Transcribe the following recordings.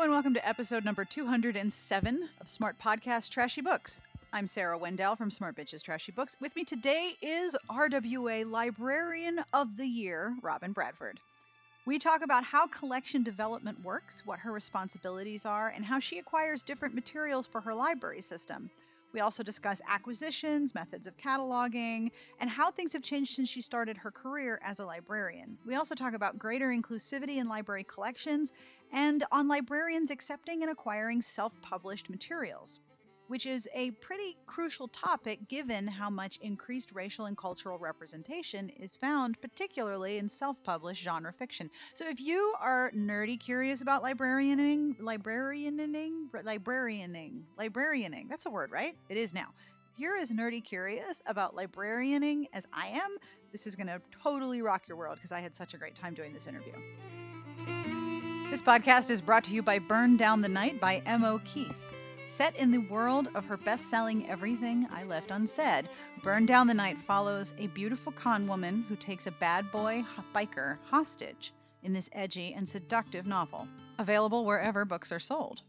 And welcome to episode number 207 of Smart Podcast Trashy Books. I'm Sarah Wendell from Smart Bitches Trashy Books. With me today is RWA Librarian of the Year, Robin Bradford. We talk about how collection development works, what her responsibilities are, and how she acquires different materials for her library system. We also discuss acquisitions, methods of cataloging, and how things have changed since she started her career as a librarian. We also talk about greater inclusivity in library collections and on librarians accepting and acquiring self published materials which is a pretty crucial topic given how much increased racial and cultural representation is found, particularly in self published genre fiction. So if you are nerdy curious about librarianing, librarianing, librarianing, librarianing, that's a word, right? It is now. If you're as nerdy curious about librarianing as I am, this is going to totally rock your world because I had such a great time doing this interview. This podcast is brought to you by Burn Down the Night by M. O'Keefe. Set in the world of her best selling Everything I Left Unsaid, Burn Down the Night follows a beautiful con woman who takes a bad boy biker hostage in this edgy and seductive novel. Available wherever books are sold.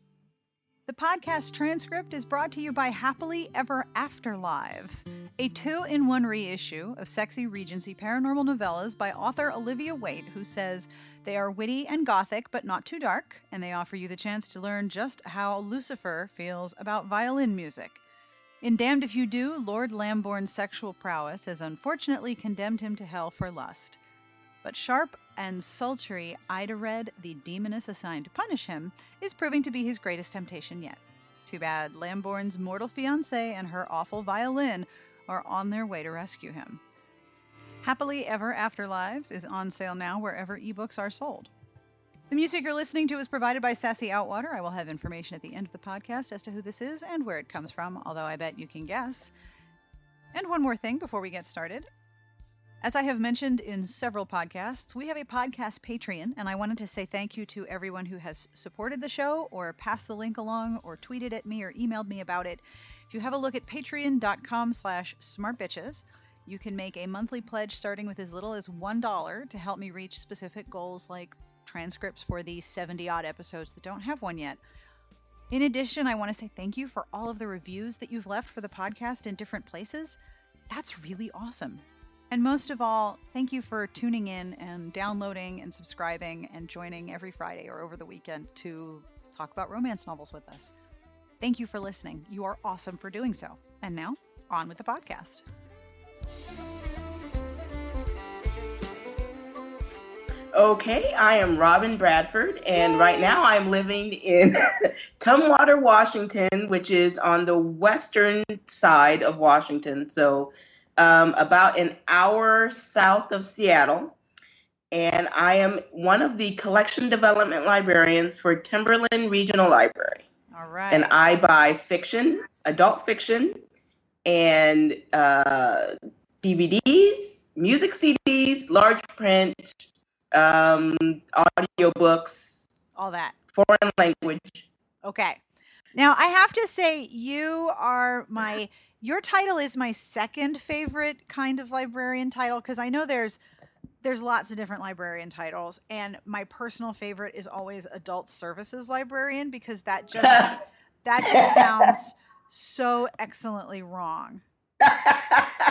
The podcast transcript is brought to you by Happily Ever Afterlives, a two in one reissue of sexy Regency paranormal novellas by author Olivia Waite, who says, they are witty and gothic, but not too dark, and they offer you the chance to learn just how Lucifer feels about violin music. In Damned If You Do, Lord Lambourne's sexual prowess has unfortunately condemned him to hell for lust. But sharp and sultry Ida Red, the demoness assigned to punish him, is proving to be his greatest temptation yet. Too bad Lambourne's mortal fiancée and her awful violin are on their way to rescue him. Happily Ever Afterlives is on sale now wherever ebooks are sold. The music you're listening to is provided by Sassy Outwater. I will have information at the end of the podcast as to who this is and where it comes from, although I bet you can guess. And one more thing before we get started. As I have mentioned in several podcasts, we have a podcast Patreon, and I wanted to say thank you to everyone who has supported the show or passed the link along or tweeted at me or emailed me about it. If you have a look at patreon.com slash smartbitches, you can make a monthly pledge starting with as little as $1 to help me reach specific goals like transcripts for these 70 odd episodes that don't have one yet. In addition, I want to say thank you for all of the reviews that you've left for the podcast in different places. That's really awesome. And most of all, thank you for tuning in and downloading and subscribing and joining every Friday or over the weekend to talk about romance novels with us. Thank you for listening. You are awesome for doing so. And now, on with the podcast. Okay, I am Robin Bradford, and right now I'm living in Tumwater, Washington, which is on the western side of Washington, so um, about an hour south of Seattle. And I am one of the collection development librarians for Timberland Regional Library. All right. And I buy fiction, adult fiction, and uh, DVDs, music CDs, large print, um, audiobooks, all that. Foreign language. Okay. Now I have to say you are my your title is my second favorite kind of librarian title because I know there's there's lots of different librarian titles and my personal favorite is always adult services librarian because that just that just sounds so excellently wrong.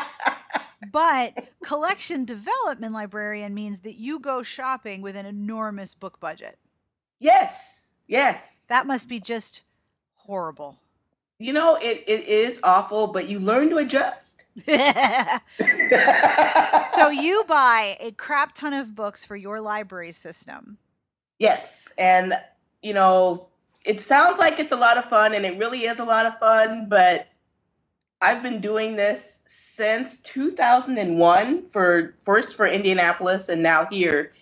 but collection development librarian means that you go shopping with an enormous book budget. Yes, yes. That must be just horrible. You know, it, it is awful, but you learn to adjust. so you buy a crap ton of books for your library system. Yes, and you know, it sounds like it's a lot of fun, and it really is a lot of fun, but I've been doing this since 2001 for first for Indianapolis and now here.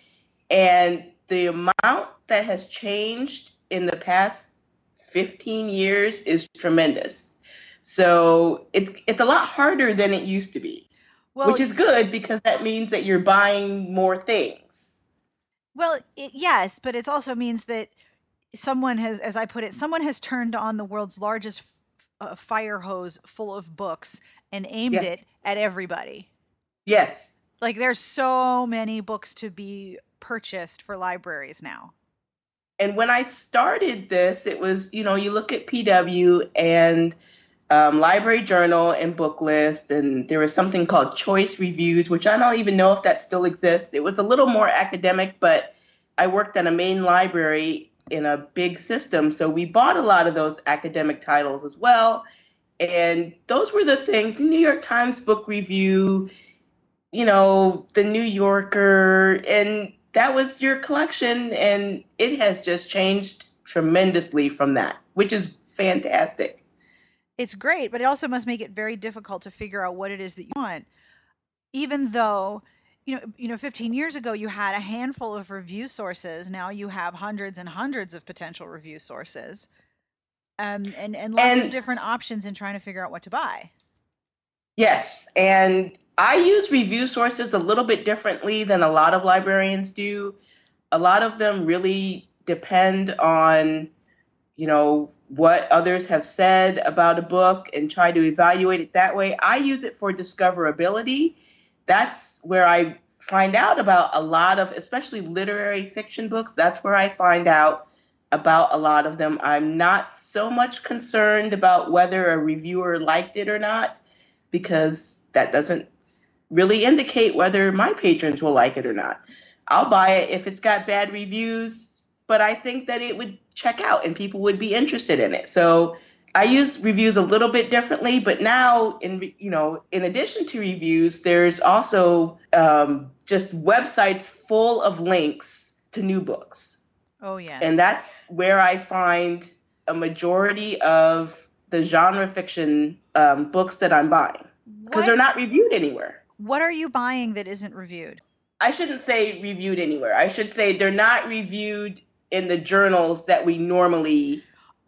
And the amount that has changed in the past 15 years is tremendous. So it's it's a lot harder than it used to be. Well, which is good because that means that you're buying more things. Well, it, yes, but it also means that someone has, as I put it, someone has turned on the world's largest uh, fire hose full of books and aimed yes. it at everybody. Yes. Like there's so many books to be purchased for libraries now. and when I started this, it was, you know, you look at PW and um, Library Journal and Book List, and there was something called Choice Reviews, which I don't even know if that still exists. It was a little more academic, but I worked at a main library in a big system, so we bought a lot of those academic titles as well. And those were the things New York Times Book Review, you know, the New Yorker, and that was your collection. And it has just changed tremendously from that, which is fantastic. It's great, but it also must make it very difficult to figure out what it is that you want. Even though, you know, you know, 15 years ago you had a handful of review sources. Now you have hundreds and hundreds of potential review sources um, and and lots and, of different options in trying to figure out what to buy. Yes, and I use review sources a little bit differently than a lot of librarians do. A lot of them really depend on, you know, what others have said about a book and try to evaluate it that way. I use it for discoverability. That's where I find out about a lot of, especially literary fiction books. That's where I find out about a lot of them. I'm not so much concerned about whether a reviewer liked it or not, because that doesn't really indicate whether my patrons will like it or not. I'll buy it if it's got bad reviews, but I think that it would check out and people would be interested in it. So I use reviews a little bit differently, but now in you know, in addition to reviews, there's also um, just websites full of links to new books. Oh, yeah. And that's where I find a majority of the genre fiction um, books that I'm buying because they're not reviewed anywhere. What are you buying that isn't reviewed? I shouldn't say reviewed anywhere. I should say they're not reviewed in the journals that we normally.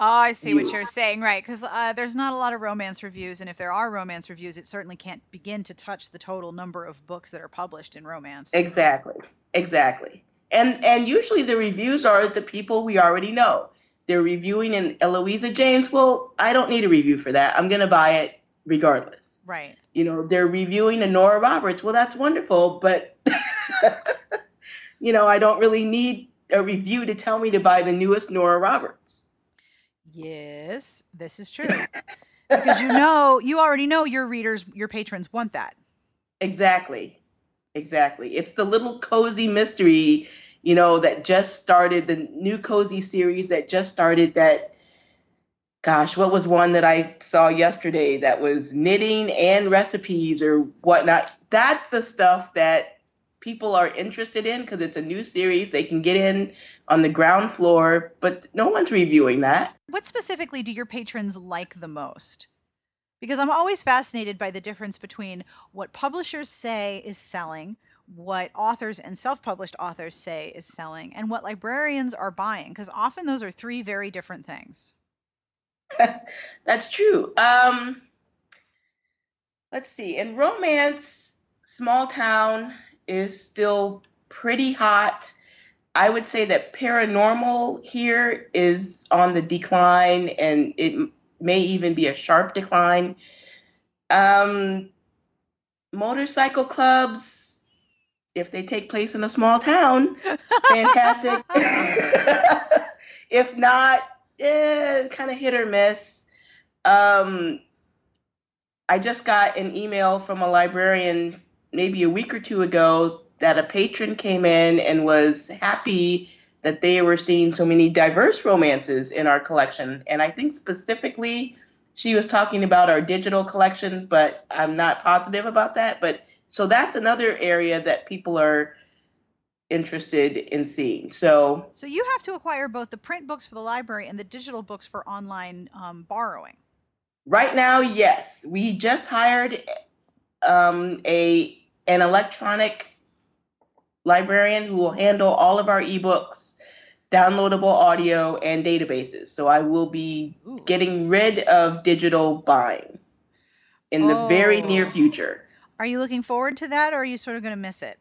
Oh, I see what you're saying, right? Because uh, there's not a lot of romance reviews, and if there are romance reviews, it certainly can't begin to touch the total number of books that are published in romance. Exactly, exactly. And and usually the reviews are the people we already know. They're reviewing an Eloisa James. Well, I don't need a review for that. I'm gonna buy it regardless. Right. You know, they're reviewing a Nora Roberts. Well, that's wonderful, but you know, I don't really need a review to tell me to buy the newest Nora Roberts. Yes, this is true. because you know, you already know your readers, your patrons want that. Exactly. Exactly. It's the little cozy mystery, you know, that just started, the new cozy series that just started that gosh, what was one that I saw yesterday that was knitting and recipes or whatnot? That's the stuff that people are interested in because it's a new series. They can get in on the ground floor, but no one's reviewing that. What specifically do your patrons like the most? because I'm always fascinated by the difference between what publishers say is selling, what authors and self published authors say is selling, and what librarians are buying, because often those are three very different things. That's true. Um, let's see. In romance, small town is still pretty hot. I would say that paranormal here is on the decline and it may even be a sharp decline. Um, motorcycle clubs, if they take place in a small town, fantastic. if not, eh, kind of hit or miss. Um, I just got an email from a librarian maybe a week or two ago that a patron came in and was happy that they were seeing so many diverse romances in our collection. And I think specifically she was talking about our digital collection, but I'm not positive about that. But so that's another area that people are interested in seeing. So So you have to acquire both the print books for the library and the digital books for online um, borrowing. Right now, yes. We just hired um, a an electronic librarian who will handle all of our ebooks, downloadable audio, and databases. So I will be Ooh. getting rid of digital buying in the oh. very near oh. future. Are you looking forward to that or are you sort of going to miss it?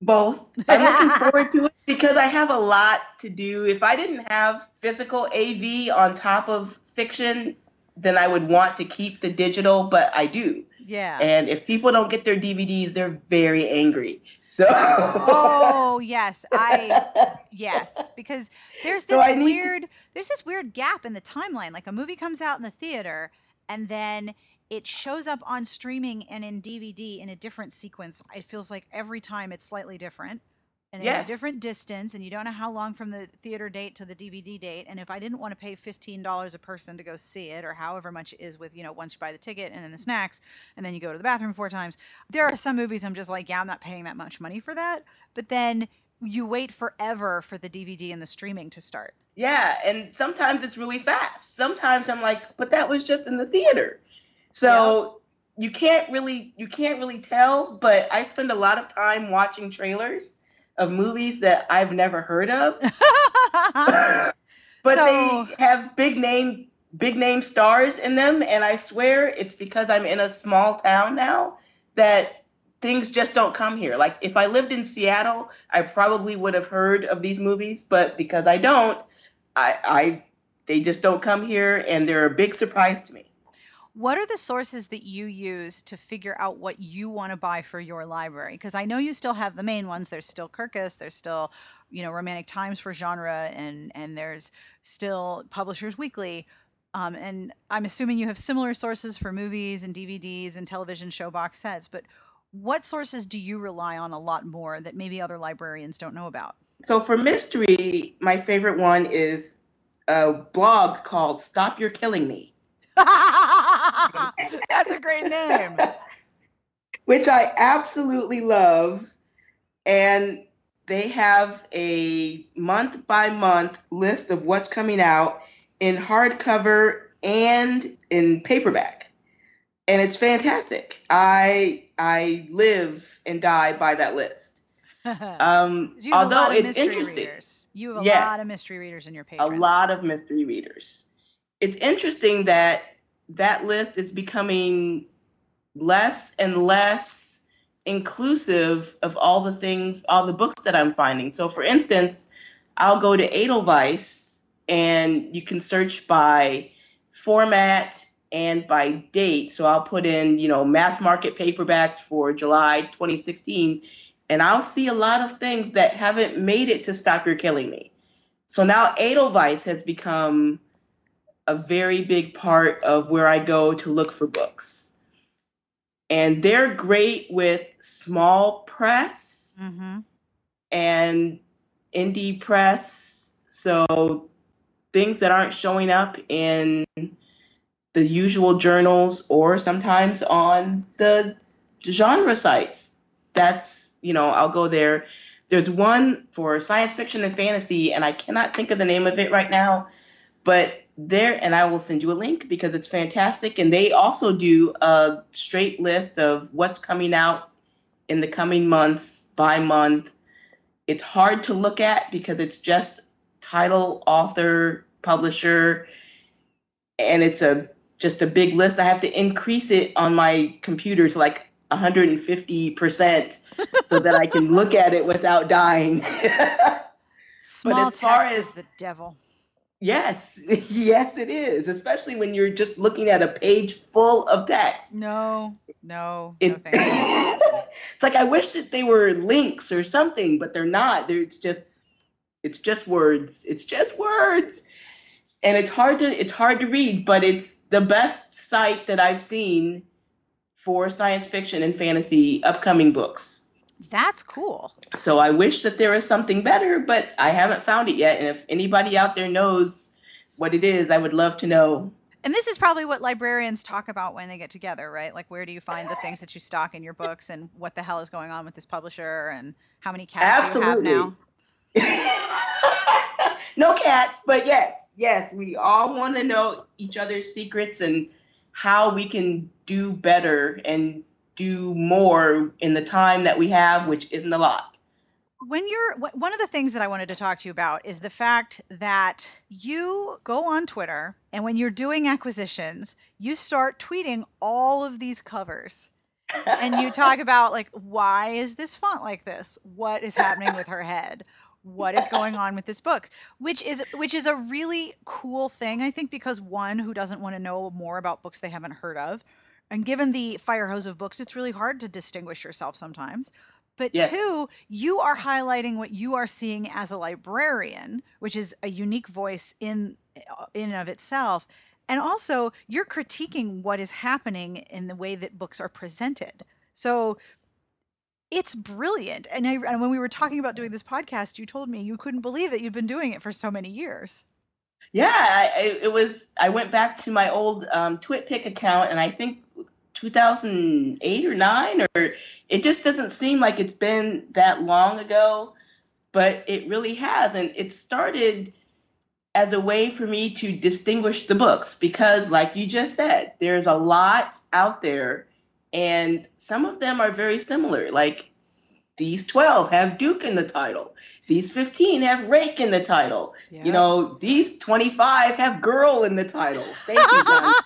Both. I'm looking forward to it because I have a lot to do. If I didn't have physical AV on top of fiction, then I would want to keep the digital, but I do. Yeah. And if people don't get their DVDs, they're very angry. So Oh yes, I yes because there's this So need to- weird there's this weird gap in the timeline. Like a movie comes out in the theater and then it shows up on streaming and in DVD in a different sequence. It feels like every time it's slightly different and Yes. a different distance and you don't know how long from the theater date to the DVD date and if I didn't want to pay $15 a person to go see it or however much it is with, you know, once you buy the ticket and then the snacks and then you go to the bathroom four times. There are some movies I'm just like, yeah, I'm not paying that much money for that. But then you wait forever for the DVD and the streaming to start. Yeah, and sometimes it's really fast. Sometimes I'm like, but that was just in the theater. So you can't really you can't really tell, but I spend a lot of time watching trailers of movies that I've never heard of. but So- they have big name big name stars in them and I swear it's because I'm in a small town now that things just don't come here. Like if I lived in Seattle, I probably would have heard of these movies, but because I don't, I I they just don't come here and they're a big surprise to me. What are the sources that you use to figure out what you want to buy for your library? Because I know you still have the main ones. There's still Kirkus. There's still, you know, Romantic Times for genre, and and there's still Publishers Weekly. Um, and I'm assuming you have similar sources for movies and DVDs and television show box sets. But what sources do you rely on a lot more that maybe other librarians don't know about? So for mystery, my favorite one is a blog called Stop You're Killing Me. A great name. which I absolutely love. And they have a month by month list of what's coming out in hardcover and in paperback. And it's fantastic. I I live and die by that list. Um, You have a although it's interesting. readers. You have a lot of mystery readers in your paper, a lot of mystery readers. It's interesting that that list is becoming less and less inclusive of all the things, all the books that I'm finding. So, for instance, I'll go to Edelweiss and you can search by format and by date. So, I'll put in, you know, mass market paperbacks for July 2016, and I'll see a lot of things that haven't made it to Stop You're Killing Me. So now Edelweiss has become a very big part of where I go to look for books. And they're great with small press hmm and indie press. So things that aren't showing up in the usual journals or sometimes on the genre sites. That's, you know, I'll go there. There's one for science fiction and fantasy, and I cannot think of the name of it right now, but there, and I will send you a link because it's fantastic. And they also do a straight list of what's coming out in the coming months by month. It's hard to look at because it's just title, author, publisher, and it's a just a big list. I have to increase it on my computer to like 150% so that I can look at it without dying. Small as far as- the devil. Yes, yes, it is, especially when you're just looking at a page full of text. No, no, no It, you. it's like I wish that they were links or something, but they're not. They're, it's just it's just words. It's just words. And it's hard to it's hard to read, but it's the best site that I've seen for science fiction and fantasy upcoming books. That's cool. So I wish that there was something better, but I haven't found it yet. And if anybody out there knows what it is, I would love to know. And this is probably what librarians talk about when they get together, right? Like, where do you find the things that you stock in your books, and what the hell is going on with this publisher, and how many cats do you have now? no cats, but yes, yes, we all want to know each other's secrets and how we can do better and do more in the time that we have, which isn't a lot. when you're one of the things that I wanted to talk to you about is the fact that you go on Twitter and when you're doing acquisitions, you start tweeting all of these covers. And you talk about like why is this font like this? What is happening with her head? What is going on with this book? Which is which is a really cool thing I think because one who doesn't want to know more about books they haven't heard of And given the fire hose of books, it's really hard to distinguish yourself sometimes. But Yes. two, you are highlighting what you are seeing as a librarian, which is a unique voice in in and of itself. And also, you're critiquing what is happening in the way that books are presented. So it's brilliant. And, I, and when we were talking about doing this podcast, you told me you couldn't believe that you've been doing it for so many years. Yeah, I, I, it was. I went back to my old um, TwitPic account, and I think 2008 or nine, or it just doesn't seem like it's been that long ago, but it really has, and it started as a way for me to distinguish the books because, like you just said, there's a lot out there, and some of them are very similar. Like these 12 have Duke in the title. These 15 have Rake in the title. Yeah. You know, these 25 have girl in the title. Thank you.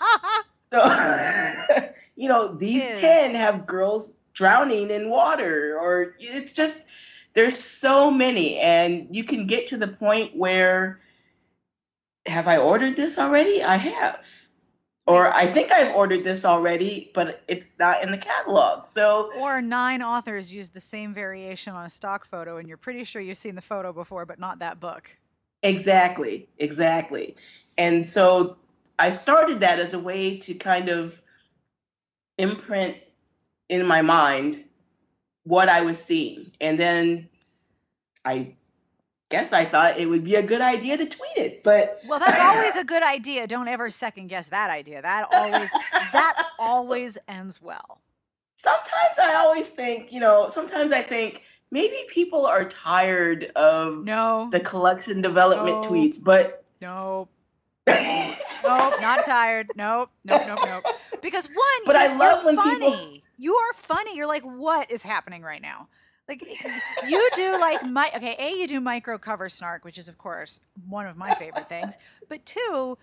So, you know, these Yeah. 10 have girls drowning in water, or it's just, there's so many. And you can get to the point where, have I ordered this already? I have. Or I think I've ordered this already, but it's not in the catalog. So, or nine authors use the same variation on a stock photo, and you're pretty sure you've seen the photo before, but not that book. Exactly, exactly. And so I started that as a way to kind of imprint in my mind what I was seeing. And then I guess I thought it would be a good idea to tweet it. But Well, that's always a good idea. Don't ever second guess that idea. That always that always ends well. sometimes I always think, you know, sometimes I think maybe people are tired of No, the collection development No. tweets, but nope, nope, not tired. Nope, nope, nope, nope. Because one, But I love people- funny. You are funny. You're like, what is happening right now? Like you do like my okay. A, you do micro cover snark, which is of course one of my favorite things. But two,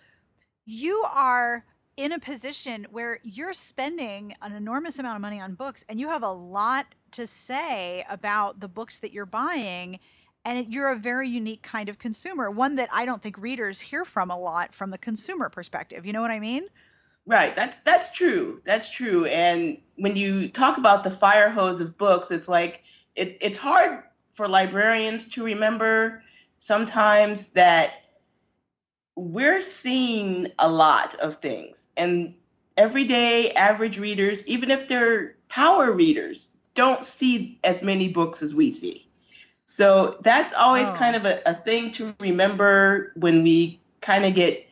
you are in a position where you're spending an enormous amount of money on books and you have a lot to say about the books that you're buying and you're a very unique kind of consumer one that i don't think readers hear from a lot from the consumer perspective you know what i mean Right, that's that's true. That's true. And when you talk about the fire hose of books, it's like it, it's hard for librarians to remember sometimes that we're seeing a lot of things. And everyday average readers, even if they're power readers, don't see as many books as we see. So that's always Oh. kind of a, a thing to remember when we kind of get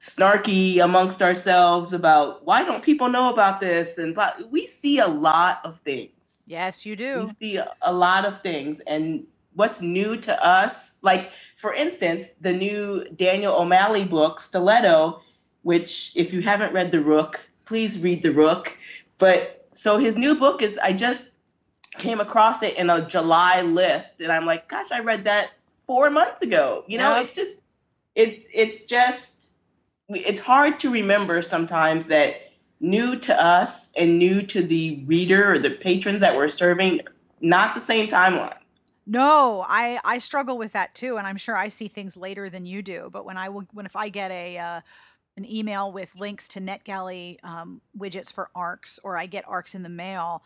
snarky amongst ourselves about why don't people know about this and blah. we see a lot of things yes you do. we see a, lot of things and what's new to us like for instance the new daniel o'malley book stiletto which if you haven't read the rook please read the rook but so his new book is i just came across it in a july list and i'm like gosh i read that four months ago you know Yep. it's just it's it's just it's hard to remember sometimes that new to us and new to the reader or the patrons that we're serving not the same timeline No, I I struggle with that too, and I'm sure I see things later than you do. But when I will, when if I get a uh, an email with links to NetGalley um, widgets for ARCs, or I get ARCs in the mail,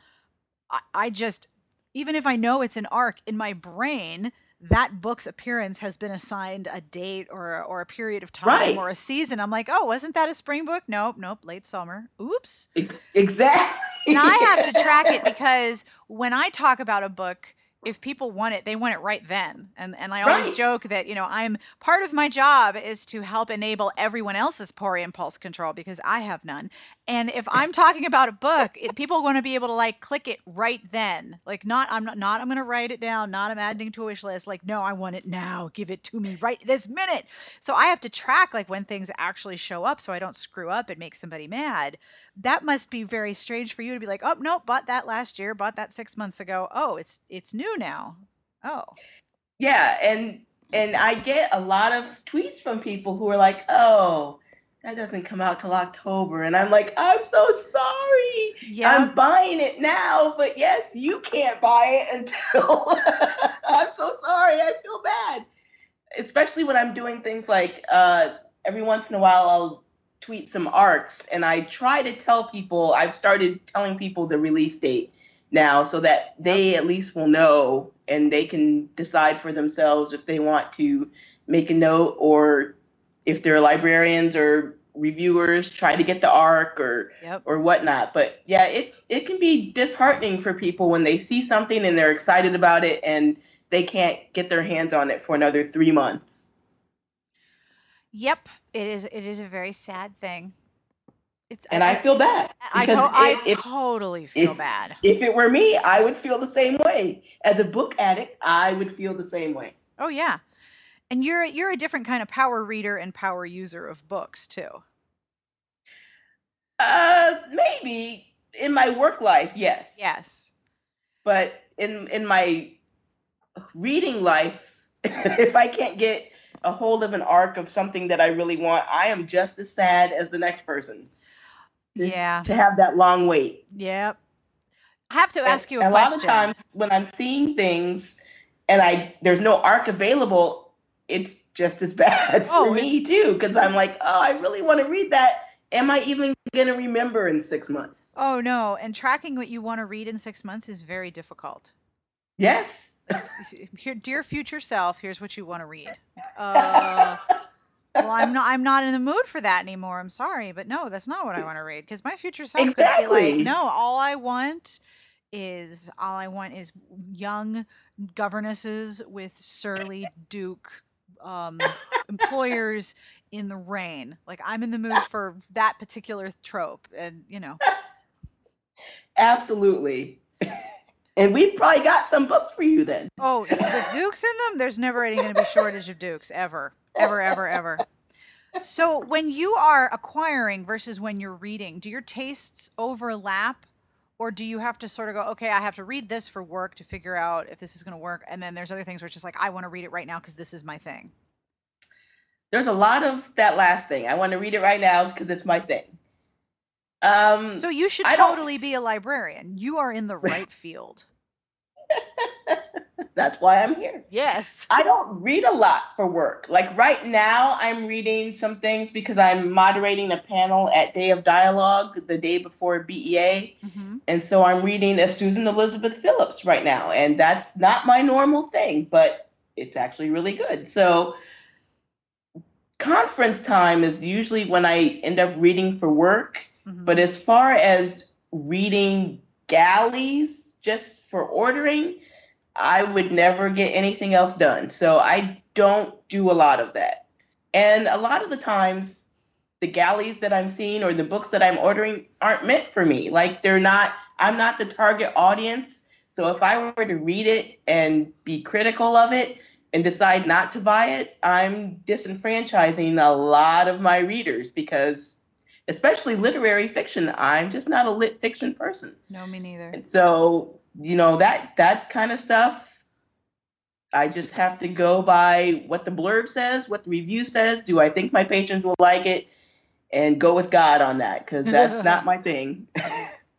I, I just even if I know it's an ARC in my brain, that book's appearance has been assigned a date or or a period of time Right. or a season. I'm like, oh, wasn't that a spring book? Nope, nope, late summer. Oops. Exactly and I have to track it because when I talk about a book, if people want it, they want it right then. And and I always Right. joke that, you know, I'm part of my job is to help enable everyone else's poor impulse control because I have none. And if I'm talking about a book, it, people want to be able to like click it right then. Like not I'm not, not I'm going to write it down, not I'm adding to a wish list. Like no, I want it now. Give it to me right this minute. So I have to track like when things actually show up so I don't screw up and make somebody mad that must be very strange for you to be like, oh no, bought that last year, bought that six months ago. Oh, it's it's new now. Oh, yeah and and i get a lot of tweets from people who are like oh that doesn't come out till october and i'm like i'm so sorry yeah. i'm buying it now but yes you can't buy it until i'm so sorry i feel bad especially when i'm doing things like uh every once in a while i'll tweet some arcs, and I try to tell people. I've started telling people the release date now, so that they at least will know, and they can decide for themselves if they want to make a note or if they're librarians or reviewers try to get the arc or Yep. or whatnot. But yeah, it it can be disheartening for people when they see something and they're excited about it and they can't get their hands on it for another three months. Yep. It is. It is a very sad thing. It's. And I feel bad I, to- I totally feel if- bad. if it were me, I would feel the same way. As a book addict, I would feel the same way. Oh yeah. And you're a- you're a different kind of power reader and power user of books too. Uh, maybe in my work life, yes. Yes. But in in my reading life, if I can't get a hold of an arc of something that I really want, I am just as sad as the next person. To, Yeah. To have that long wait. Yep. I have to And ask you a, a question. lot of times when I'm seeing things and I there's no arc available, it's just as bad Oh, for me too because I'm like, oh, I really want to read that. Am I even gonna remember in six months? Oh no, and tracking what you want to read in 6 months is very difficult. Yes. Here, dear future self, here's what you want to read. Uh, well, I'm not. I'm not in the mood for that anymore. I'm sorry, but no, that's not what I want to read. Because my future self could be like, no, all I want is all I want is young governesses with surly Duke um, employers in the rain. Like I'm in the mood for that particular trope, and you know, Absolutely. and we've probably got some books for you then. oh, with Dukes in them, there's never any going to be shortage of Dukes ever, ever, ever, ever. So when you are acquiring versus when you're reading, do your tastes overlap? Or do you have to sort of go, okay, I have to read this for work to figure out if this is going to work, and then there's other things where it's just like I want to read it right now because this is my thing. There's a lot of that last thing. I want to read it right now because it's my thing. Um, So you should I totally be a librarian. You are in the right field. That's why I'm here. Yes. I don't read a lot for work. Like right now, I'm reading some things because I'm moderating a panel at Day of Dialogue the day before BEA. hmm And so I'm reading a Susan Elizabeth Phillips right now. And that's not my normal thing, but it's actually really good. So conference time is usually when I end up reading for work. hmm But as far as reading galleys just for ordering, I would never get anything else done. So I don't do a lot of that. And a lot of the times, the galleys that I'm seeing or the books that I'm ordering aren't meant for me. Like they're not, I'm not the target audience. So if I were to read it and be critical of it and decide not to buy it, I'm disenfranchising a lot of my readers because especially literary fiction. I'm just not a lit fiction person. No, me neither. And so, you know, that that kind of stuff, I just have to go by what the blurb says, what the review says. Do I think my patrons will like it? And go with God on that because that's not my thing.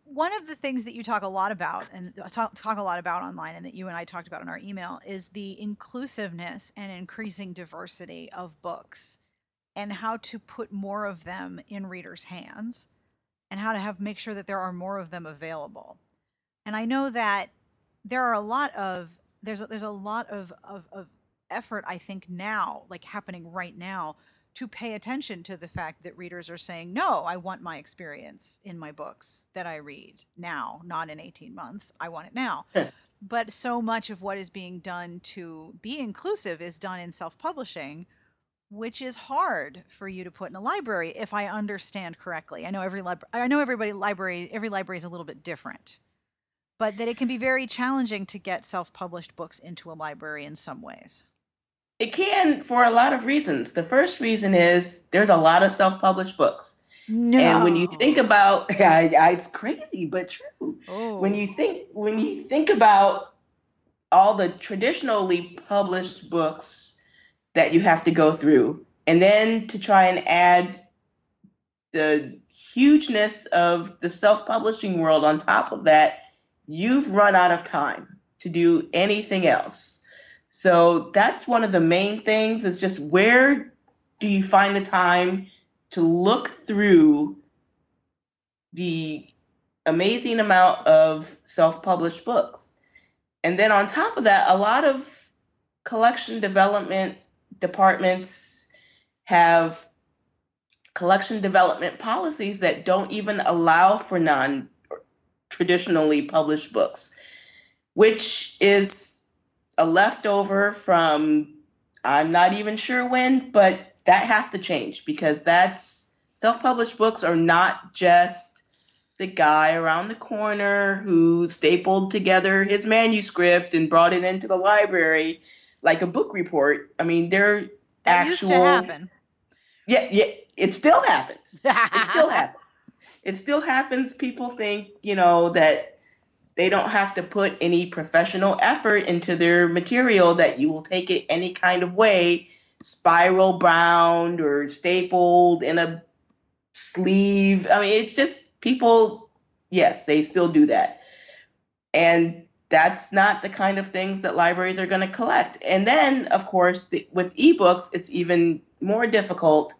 one of the things that you talk a lot about and talk, talk a lot about online and that you and I talked about in our email is the inclusiveness and increasing diversity of books and how to put more of them in readers' hands and how to have make sure that there are more of them available. And I know that there are a lot of there's a, there's a lot of, of of effort I think now like happening right now to pay attention to the fact that readers are saying, no, I want my experience in my books that I read now, not in 18 months. I want it now. Sure. but so much of what is being done to be inclusive is done in self publishing, which is hard for you to put in a library if I understand correctly. I know every lib- I know everybody library every library is a little bit different. But that it can be very challenging to get self-published books into a library in some ways. It can for a lot of reasons. The first reason is there's a lot of self-published books. No. And when you think about, it's crazy but true. oh. When you think when you think about all the traditionally published books that you have to go through, and then to try and add the hugeness of the self-publishing world on top of that, you've run out of time to do anything else. So that's one of the main things is just where do you find the time to look through the amazing amount of self published books. And then on top of that, a lot of collection development departments have collection development policies that don't even allow for non traditionally published books, which is a leftover from I'm not even sure when, but that has to change because that's self published books are not just the guy around the corner who stapled together his manuscript and brought it into the library like a book report. I mean, they're That actual. used to happen. Yeah, yeah, it still happens. It still happens. It still happens. People think, you know, that they don't have to put any professional effort into their material, that you will take it any kind of way, spiral bound or stapled in a sleeve. I mean, it's just people, yes, they still do that. And that's not the kind of things that libraries are going to collect. And then, of course, the, with ebooks, it's even more difficult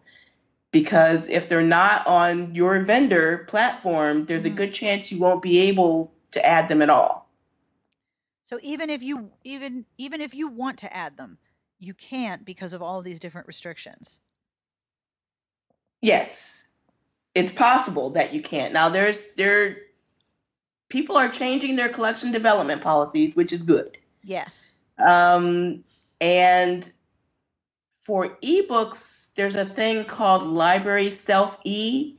because if they're not on your vendor platform, there's a good chance you won't be able to add them at all. So even if you even even if you want to add them, you can't because of all of these different restrictions. Yes, it's possible that you can't. Now, there's there people are changing their collection development policies, which is good. Yes. Um, and for ebooks, there's a thing called Library Self E,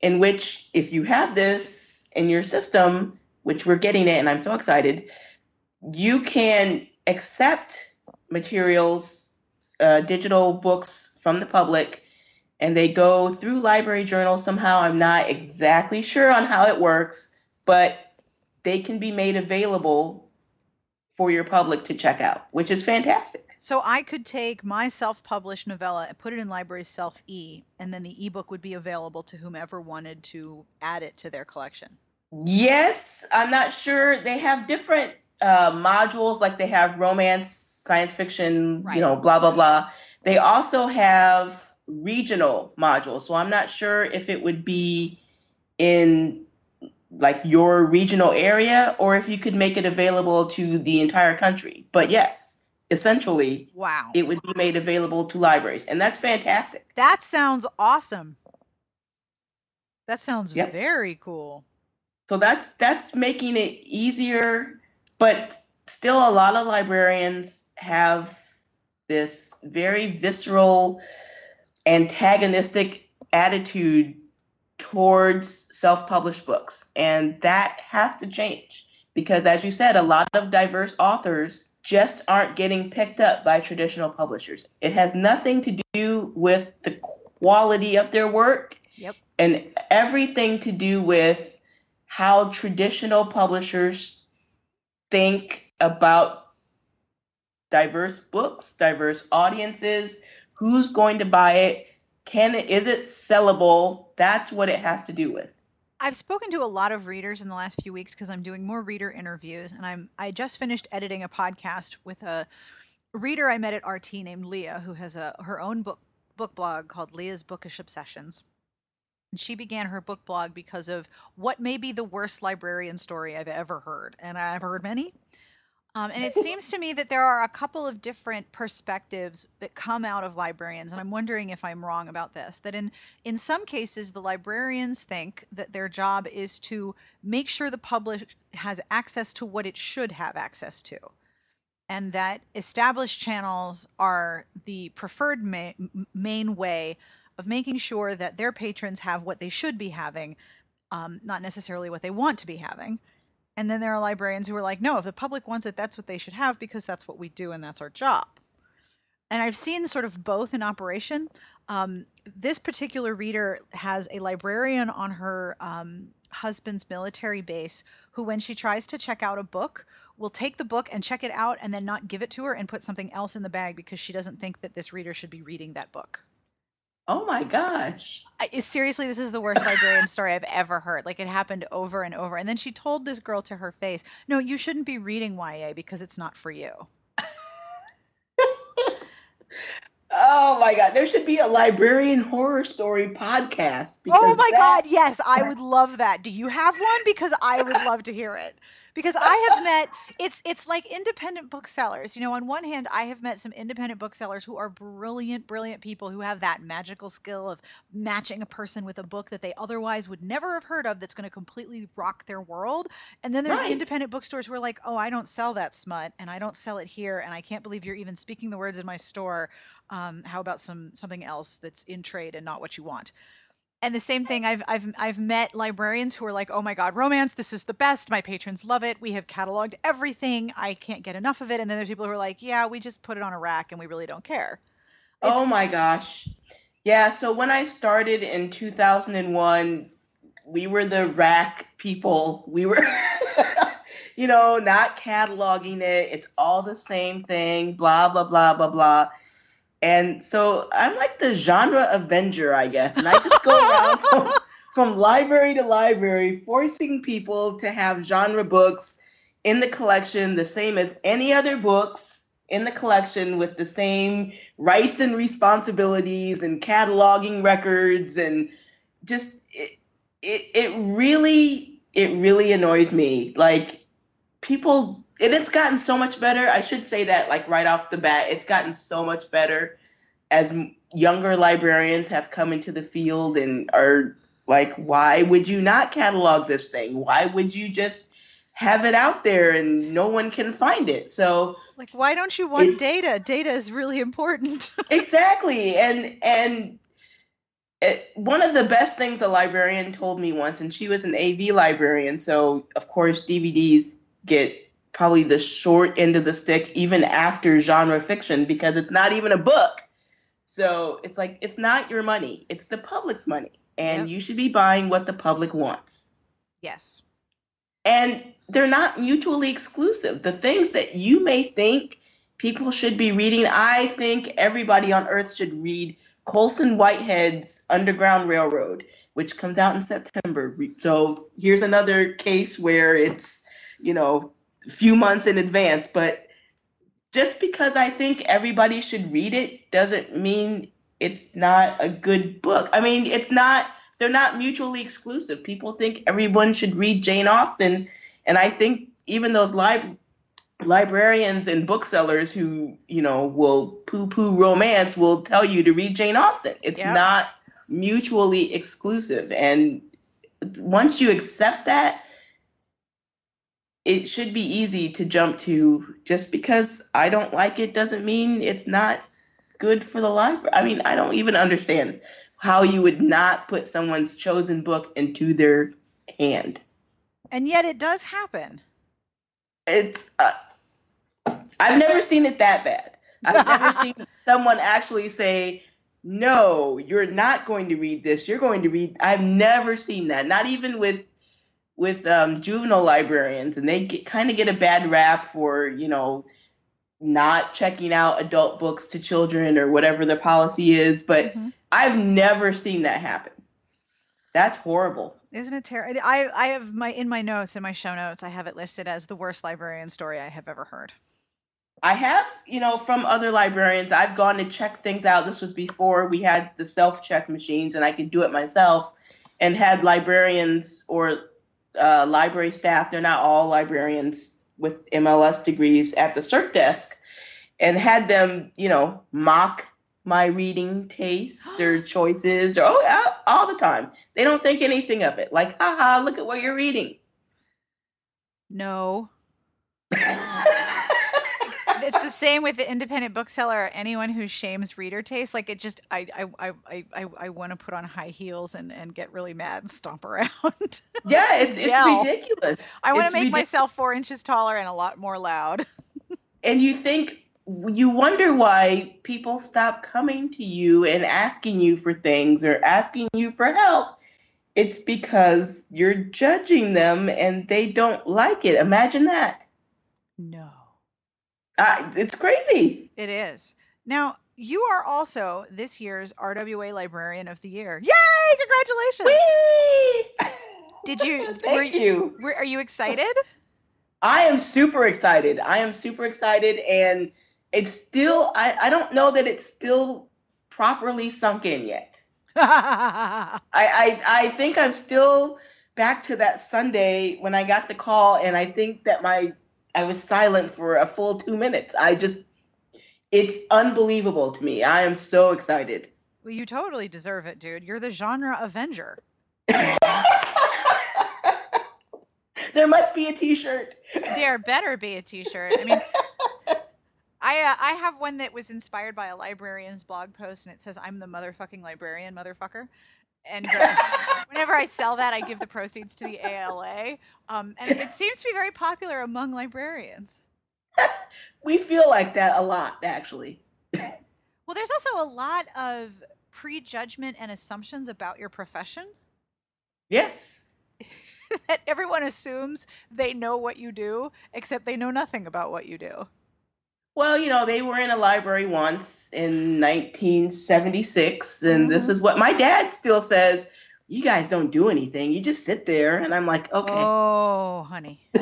in which if you have this in your system, which we're getting it, and I'm so excited, you can accept materials, uh, digital books from the public, and they go through Library Journal somehow. I'm not exactly sure on how it works, but they can be made available for your public to check out, which is fantastic. So I could take my self-published novella and put it in Library Self E, and then the ebook would be available to whomever wanted to add it to their collection. Yes, I'm not sure. They have different uh, modules, like they have romance, science fiction, Right. you know, blah, blah, blah. They also have regional modules. So I'm not sure if it would be in like your regional area or if you could make it available to the entire country. But yes, essentially, Wow. it would be made available to libraries. And that's fantastic. that sounds awesome. That sounds Yep. very cool. So that's that's making it easier, but still a lot of librarians have this very visceral antagonistic attitude towards self-published books and that has to change because as you said a lot of diverse authors just aren't getting picked up by traditional publishers. It has nothing to do with the quality of their work Yep. and everything to do with how traditional publishers think about diverse books, diverse audiences, who's going to buy it, can it is it sellable? That's what it has to do with. I've spoken to a lot of readers in the last few weeks because I'm doing more reader interviews, and I'm I just finished editing a podcast with a reader I met at RT named Leah, who has a her own book book blog called Leah's Bookish Obsessions. And she began her book blog because of what may be the worst librarian story I've ever heard, and I've heard many. Um, and it seems to me that there are a couple of different perspectives that come out of librarians, and I'm wondering if I'm wrong about this. That in in some cases, the librarians think that their job is to make sure the public has access to what it should have access to, and that established channels are the preferred ma- main way of making sure that their patrons have what they should be having, um, not necessarily what they want to be having. And then there are librarians who are like, no, if the public wants it, that's what they should have because that's what we do and that's our job. And I've seen sort of both in operation. Um, this particular reader has a librarian on her um, husband's military base who, when she tries to check out a book, will take the book and check it out and then not give it to her and put something else in the bag because she doesn't think that this reader should be reading that book. Oh my gosh. I, seriously, this is the worst librarian story I've ever heard. Like it happened over and over. And then she told this girl to her face, "No, you shouldn't be reading YA because it's not for you." Oh my god, there should be a librarian horror story podcast. Oh my that- god, yes, I would love that. Do you have one? Because I would love to hear it. Because I have met it's it's like independent booksellers. You know, on one hand, I have met some independent booksellers who are brilliant, brilliant people who have that magical skill of matching a person with a book that they otherwise would never have heard of that's going to completely rock their world. And then there's Right. independent bookstores who are like, "Oh, I don't sell that smut and I don't sell it here and I can't believe you're even speaking the words in my store. Um, how about some something else that's in trade and not what you want?" And the same thing, I've I've I've met librarians who are like, "Oh my God, romance! This is the best. My patrons love it. We have cataloged everything. I can't get enough of it." And then there's people who are like, "Yeah, we just put it on a rack and we really don't care." Oh my gosh. Yeah, so when I started in 2001, we were the rack people. We were, you know, not cataloging it. It's all the same thing, blah, blah, blah, blah, blah. And so I'm like the genre avenger, I guess. And I just go around from, from library to library, forcing people to have genre books in the collection, the same as any other books in the collection with the same rights and responsibilities and cataloging records and just it, it, it really it really annoys me like people and it's gotten so much better i should say that like right off the bat it's gotten so much better as younger librarians have come into the field and are like why would you not catalog this thing why would you just have it out there and no one can find it so Like, why don't you want It- data? Data is really important. exactly and and it, one of the best things a librarian told me once and she was an av librarian so of course dvds get probably the short end of the stick even after genre fiction because it's not even a book so it's like it's not your money it's the public's money and Yep. you should be buying what the public wants yes. and they're not mutually exclusive. The things that you may think people should be reading, I think everybody on earth should read Colson Whitehead's Underground Railroad, which comes out in September. So here's another case where it's, you know, few months in advance, but just because I think everybody should read it doesn't mean it's not a good book. I mean, it's not they're not mutually exclusive. People think everyone should read Jane Austen, and I think even those lib- librarians and booksellers who, you know, will poo-poo romance will tell you to read Jane Austen. It's not mutually exclusive, and once you accept that, it should be easy to jump to just because I don't like it doesn't mean it's not good for the library. I mean, I don't even understand how you would not put someone's chosen book into their hand. And yet it does happen. It's uh, I've never seen it that bad. I've never seen someone actually say, "No, you're not going to read this. You're going to read." I've never seen that. Not even with with um, juvenile librarians, and they kind of get a bad rap for you know not checking out adult books to children or whatever their policy is. But Mhm. I've never seen that happen. That's horrible. Isn't it terrible? I I have my in my notes in my show notes. I have it listed as the worst librarian story I have ever heard. I have, you know, from other librarians, I've gone to check things out. This was before we had the self check machines and I could do it myself, and had librarians or uh, library staff, they're not all librarians with MLS degrees at the circ desk, and had them, you know, mock my reading tastes or choices or oh, all the time. They don't think anything of it. Like, haha, look at what you're reading. No. it's the same with the independent bookseller or anyone who shames reader taste. Like it just I I I I I, want to put on high heels and and get really mad and stomp around. yeah, it's it's Yell. ridiculous. I want to make ridic- myself four inches taller and a lot more loud. and you think you wonder why people stop coming to you and asking you for things or asking you for help it's because you're judging them and they don't like it imagine that No. Uh, it's crazy It is. Now, you are also this year's RWA Librarian of the Year. Yay! Congratulations. Whee! Did you- thank were- you Were, are you excited? i am super excited i am super excited and it's still i, I don't know that it's still properly sunk in yet. I, I I think I'm still back to that Sunday when I got the call, and I think that my I was silent for a full two minutes. I just it's unbelievable to me. I am so excited. well, you totally deserve it, dude. You're the genre Avenger. there must be a T-shirt. There better be a T-shirt. I mean, I uh, I have one that was inspired by a librarian's blog post, and it says, "I'm the motherfucking librarian, motherfucker." And uh, whenever I sell that, I give the proceeds to the ALA. Um, and it seems to be very popular among librarians. We feel like that a lot, actually. Well, there's also a lot of prejudgment and assumptions about your profession Yes. that everyone assumes they know what you do, except they know nothing about what you do. Well, you know, they were in a library once in 1976, and this Mhm. is what my dad still says. You guys don't do anything. You just sit there, and I'm like, okay. Oh, honey.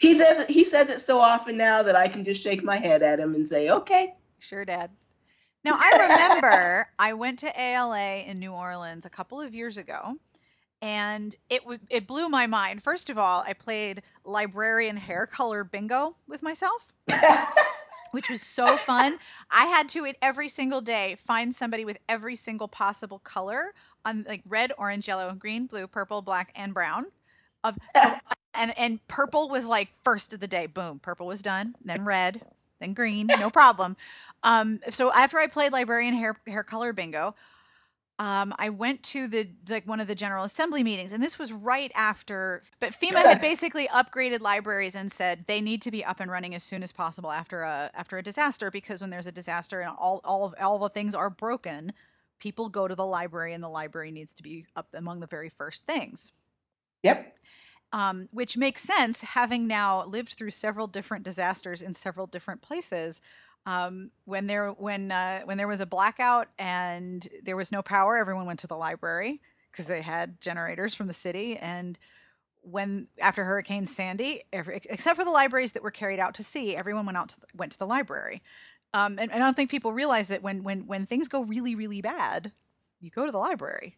He says he says it so often now that I can just shake my head at him and say, okay. Sure, Dad. Now, I remember I went to ALA in New Orleans a couple of years ago, and it w- it blew my mind. First of all, I played librarian hair color bingo with myself, which was so fun. I had to, it every single day, find somebody with every single possible color on like red, orange, yellow, green, blue, purple, black, and brown. Of and and purple was like first of the day. Boom, purple was done. Then red, then green, no problem. Um, so after I played librarian hair hair color bingo, um, I went to the like one of the General Assembly meetings, and this was right after. But FEMA had basically upgraded libraries and said they need to be up and running as soon as possible after a after a disaster because when there's a disaster and all all of all the things are broken, people go to the library and the library needs to be up among the very first things yep. um, which makes sense having now lived through several different disasters in several different places. Um, when there when uh, when there was a blackout and there was no power, everyone went to the library because they had generators from the city. And when after Hurricane Sandy, every, except for the libraries that were carried out to sea, everyone went out to, went to the library. Um, and, and I don't think people realize that when when when things go really really bad, you go to the library.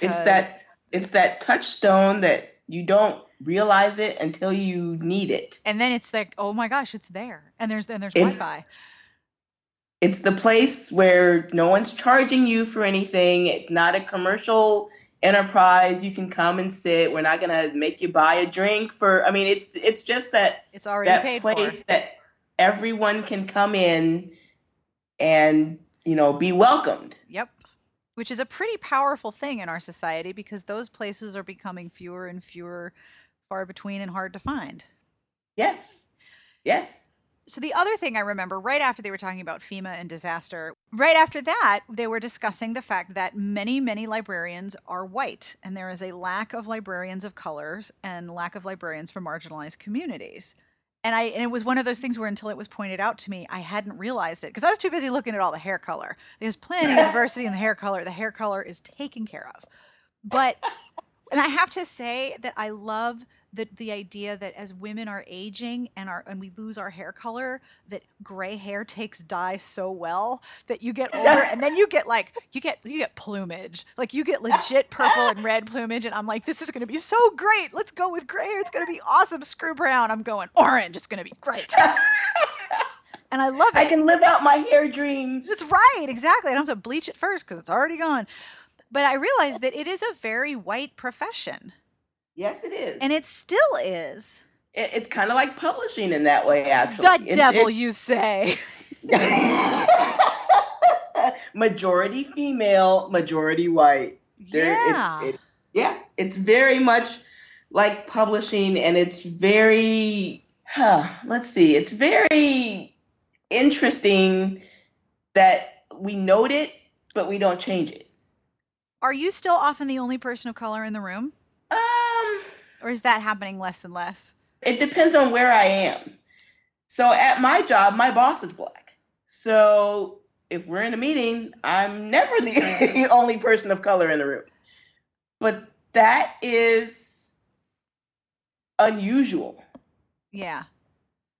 It's that it's that touchstone that you don't realize it until you need it. and then it's like, oh my gosh, it's there, and there's and there's It's- Wi-Fi. It's the place where no one's charging you for anything. It's not a commercial enterprise. You can come and sit. We're not gonna make you buy a drink for. I mean, it's it's just that It's already that place for. that everyone can come in and you know be welcomed. Yep. Which is a pretty powerful thing in our society because those places are becoming fewer and fewer, far between, and hard to find. Yes, yes. So the other thing I remember right after they were talking about FEMA and disaster, right after that, they were discussing the fact that many, many librarians are white, and there is a lack of librarians of colors and lack of librarians from marginalized communities. And I and it was one of those things where until it was pointed out to me, I hadn't realized it because I was too busy looking at all the hair color. There's plenty of diversity in the hair color. The hair color is taken care of. But and I have to say that I love the the idea that as women are aging and our and we lose our hair color, that gray hair takes dye so well that you get older and then you get like you get you get plumage. Like you get legit purple and red plumage and I'm like, this is gonna be so great. Let's go with gray hair. It's gonna be awesome. Screw brown. I'm going orange. It's gonna be great. And I love it. I can live out my hair dreams. That's right, exactly. I don't have to bleach it first because it's already gone. But I realized that it is a very white profession, Yes, it is. and it still is. It- it's kind of like publishing in that way, actually. The It's- devil, it- you say. majority female, majority white. There, yeah. It's, it, yeah, it's very much like publishing, and it's very. Huh, let's see. It's very interesting that we note it, but we don't change it. Are you still often the only person of color in the room, or is that happening less and less? it depends on where I am. So at my job, my boss is black. So if we're in a meeting, I'm never the only person of color in the room. But that is unusual. Yeah.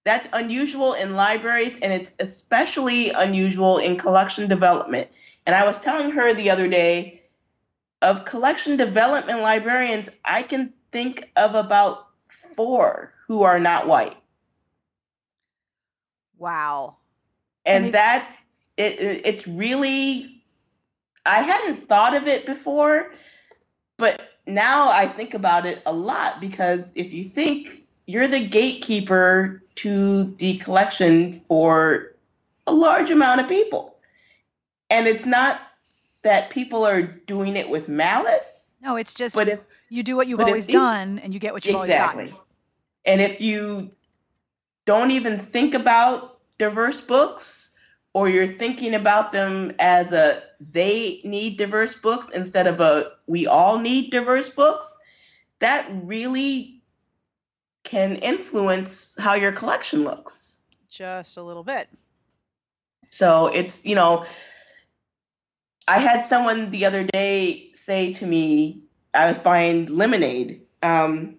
That's unusual in libraries, and it's especially unusual in collection development. And I was telling her the other day of collection development librarians, I can think of about four who are not white. Wow. And, and that it, it, it's really I hadn't thought of it before, but now I think about it a lot because if you think you're the gatekeeper to the collection for a large amount of people. And it's not that people are doing it with malice. No, it's just but if you do what you've always done and you get what you've exactly. always gotten. And if you don't even think about diverse books or you're thinking about them as a they need diverse books instead of a we all need diverse books, that really can influence how your collection looks. Just a little bit. So it's, you know, I had someone the other day say to me, I was buying lemonade, um,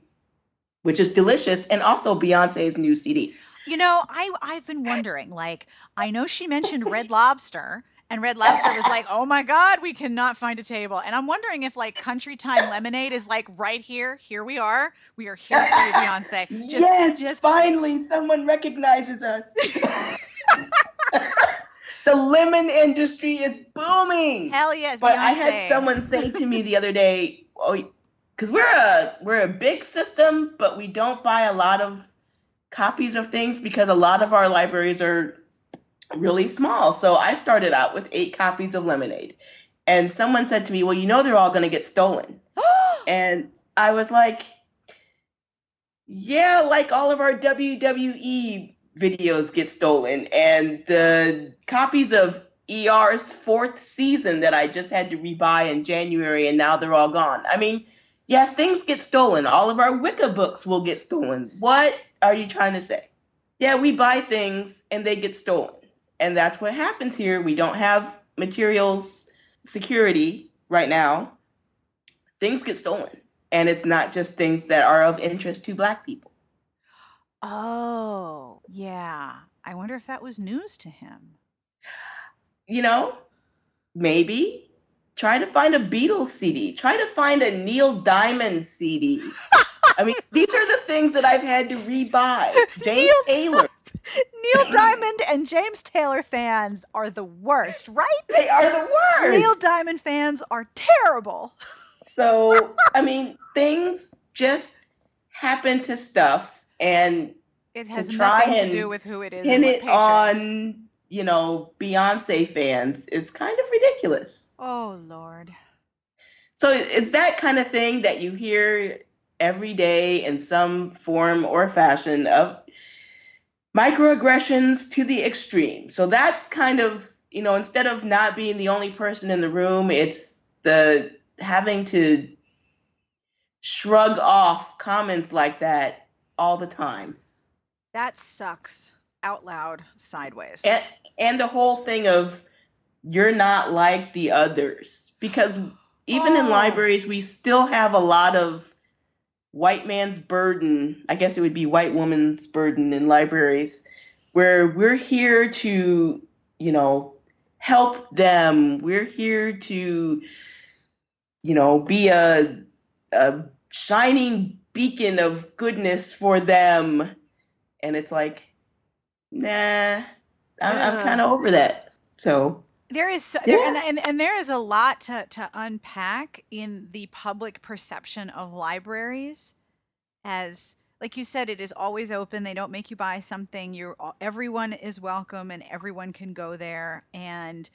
which is delicious, and also Beyonce's new CD. You know, I I've been wondering, like, I know she mentioned Red Lobster, and Red Lobster was like, "Oh my God, we cannot find a table." And I'm wondering if like Country Time Lemonade is like right here. Here we are. We are here for you, Beyonce. Just, yes, just... finally someone recognizes us. the lemon industry is booming. Hell yes. But Beyonce. I had someone say to me the other day, "Oh, because we're a we're a big system, but we don't buy a lot of copies of things because a lot of our libraries are really small. So I started out with eight copies of Lemonade. And someone said to me, Well, you know, they're all going to get stolen. and I was like, Yeah, like all of our WWE videos get stolen. And the copies of ER's fourth season that I just had to rebuy in January, and now they're all gone. I mean, yeah, things get stolen. All of our Wicca books will get stolen. What are you trying to say? Yeah, we buy things and they get stolen. And that's what happens here. We don't have materials security right now. Things get stolen. And it's not just things that are of interest to black people. Oh, yeah. I wonder if that was news to him. You know, maybe. Try to find a Beatles CD. Try to find a Neil Diamond CD. I mean, these are the things that I've had to rebuy. James Neil Taylor. Neil Diamond and James Taylor fans are the worst, right? They are the worst. Neil Diamond fans are terrible. So, I mean, things just happen to stuff, and it has to try nothing and to do with who it is. Pin it on, you know, Beyonce fans is kind of ridiculous. Oh Lord. So it's that kind of thing that you hear every day in some form or fashion of microaggressions to the extreme. So that's kind of, you know, instead of not being the only person in the room, it's the having to shrug off comments like that all the time. That sucks out loud sideways. And and the whole thing of you're not like the others because even oh. in libraries we still have a lot of white man's burden, I guess it would be white woman's burden in libraries, where we're here to, you know, help them. We're here to, you know, be a, a shining beacon of goodness for them. And it's like, nah, I'm, I'm kind of over that. So. There is so, there, and, and, and there is a lot to, to unpack in the public perception of libraries as like you said it is always open. They don't make you buy something. You're everyone is welcome and everyone can go there. And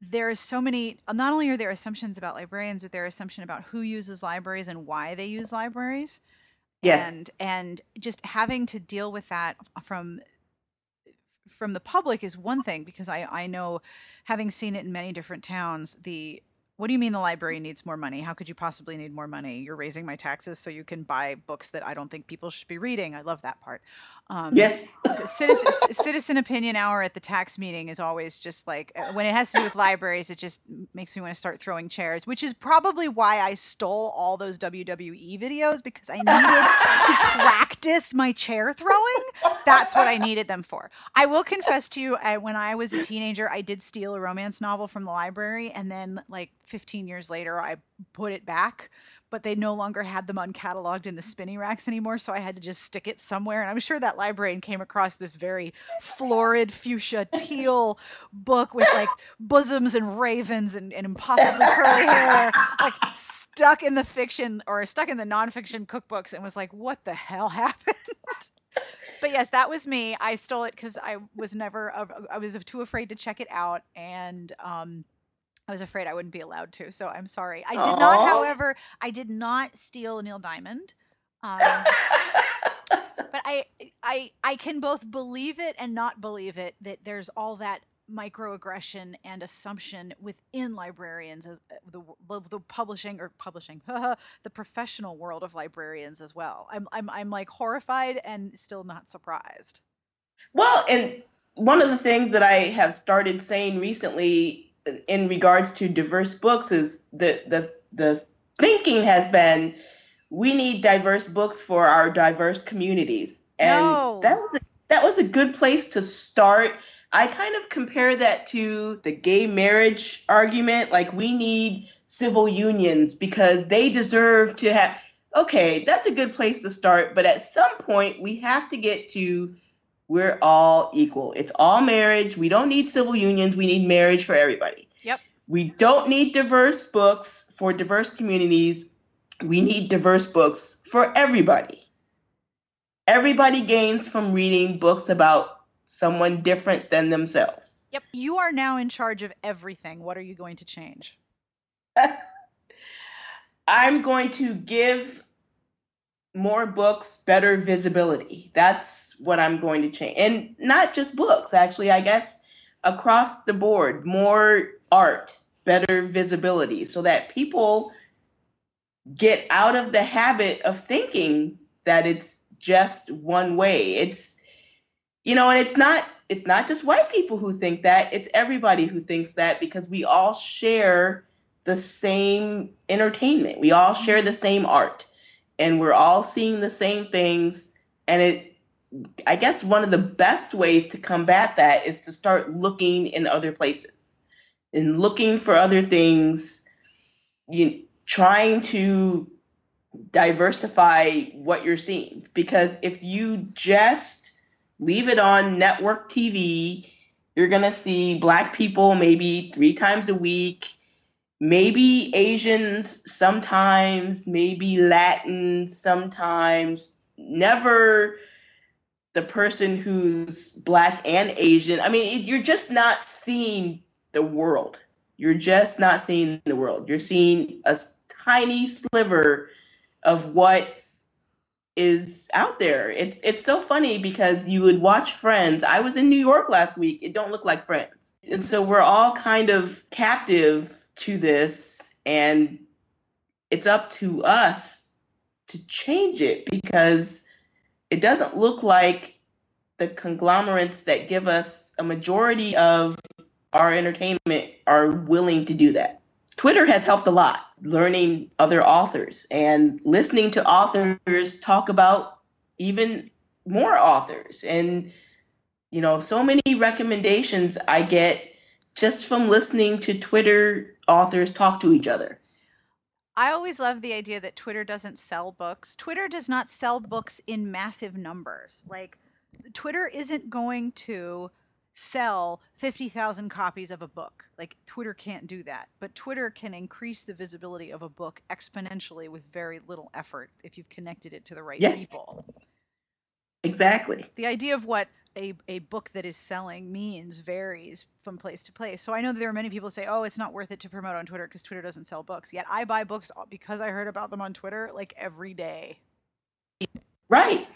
there's so many not only are there assumptions about librarians but there are assumptions about who uses libraries and why they use libraries. Yes. And and just having to deal with that from from the public is one thing because I, I know having seen it in many different towns, the what do you mean the library mm. needs more money? How could you possibly need more money? You're raising my taxes so you can buy books that I don't think people should be reading. I love that part. Um, yes. citizen, citizen opinion hour at the tax meeting is always just like uh, when it has to do with libraries, it just makes me want to start throwing chairs, which is probably why I stole all those WWE videos because I needed to practice my chair throwing. That's what I needed them for. I will confess to you, I, when I was a teenager, I did steal a romance novel from the library, and then like 15 years later, I put it back. But they no longer had them uncatalogued in the spinning racks anymore, so I had to just stick it somewhere. And I'm sure that librarian came across this very florid fuchsia teal book with like bosoms and ravens and, and impossibly curly hair, like stuck in the fiction or stuck in the nonfiction cookbooks, and was like, "What the hell happened?" but yes, that was me. I stole it because I was never, I was too afraid to check it out, and um, I was afraid I wouldn't be allowed to. So I'm sorry. I did Aww. not, however, I did not steal Neil Diamond. Um, but I, I, I can both believe it and not believe it that there's all that microaggression and assumption within librarians as uh, the, the publishing or publishing the professional world of librarians as well I'm, I'm i'm like horrified and still not surprised well and one of the things that i have started saying recently in regards to diverse books is that the the thinking has been we need diverse books for our diverse communities and no. that was a, that was a good place to start I kind of compare that to the gay marriage argument. Like, we need civil unions because they deserve to have. Okay, that's a good place to start. But at some point, we have to get to we're all equal. It's all marriage. We don't need civil unions. We need marriage for everybody. Yep. We don't need diverse books for diverse communities. We need diverse books for everybody. Everybody gains from reading books about someone different than themselves. Yep. You are now in charge of everything. What are you going to change? I'm going to give more books better visibility. That's what I'm going to change. And not just books, actually, I guess across the board, more art, better visibility so that people get out of the habit of thinking that it's just one way. It's you know and it's not it's not just white people who think that it's everybody who thinks that because we all share the same entertainment we all share the same art and we're all seeing the same things and it i guess one of the best ways to combat that is to start looking in other places and looking for other things you trying to diversify what you're seeing because if you just leave it on network TV. You're going to see black people maybe three times a week, maybe Asians sometimes, maybe Latin sometimes, never the person who's black and Asian. I mean, you're just not seeing the world. You're just not seeing the world. You're seeing a tiny sliver of what is out there. It's it's so funny because you would watch Friends. I was in New York last week. It don't look like Friends. And so we're all kind of captive to this and it's up to us to change it because it doesn't look like the conglomerates that give us a majority of our entertainment are willing to do that. Twitter has helped a lot, learning other authors and listening to authors talk about even more authors. And, you know, so many recommendations I get just from listening to Twitter authors talk to each other. I always love the idea that Twitter doesn't sell books. Twitter does not sell books in massive numbers. Like, Twitter isn't going to sell 50,000 copies of a book. Like Twitter can't do that. But Twitter can increase the visibility of a book exponentially with very little effort if you've connected it to the right yes. people. Exactly. The idea of what a, a book that is selling means varies from place to place. So I know that there are many people say, oh, it's not worth it to promote on Twitter because Twitter doesn't sell books. Yet I buy books because I heard about them on Twitter like every day. Right.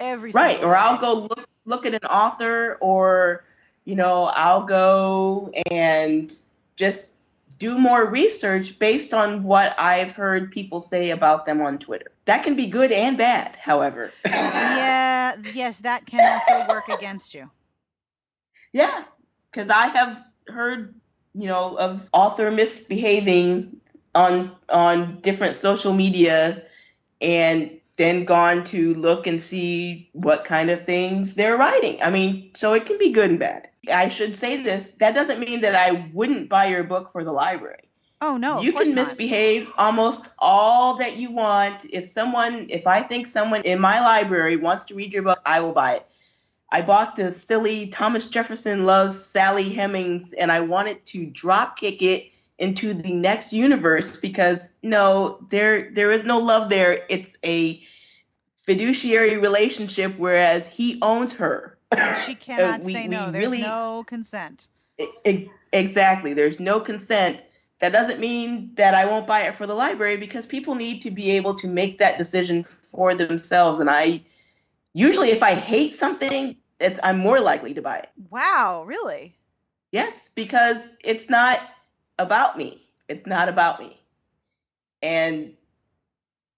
Every right. Or I'll go look look at an author or you know i'll go and just do more research based on what i've heard people say about them on twitter that can be good and bad however yeah yes that can also work against you yeah because i have heard you know of author misbehaving on on different social media and then gone to look and see what kind of things they're writing. I mean, so it can be good and bad. I should say this that doesn't mean that I wouldn't buy your book for the library. Oh no. You can misbehave almost all that you want. If someone if I think someone in my library wants to read your book, I will buy it. I bought the silly Thomas Jefferson loves Sally Hemings and I wanted to drop kick it into the next universe because no, there there is no love there. It's a fiduciary relationship whereas he owns her. She uh, cannot we, say no. There's really, no consent. Ex- exactly. There's no consent. That doesn't mean that I won't buy it for the library because people need to be able to make that decision for themselves. And I usually, if I hate something, it's I'm more likely to buy it. Wow, really? Yes, because it's not about me. It's not about me. And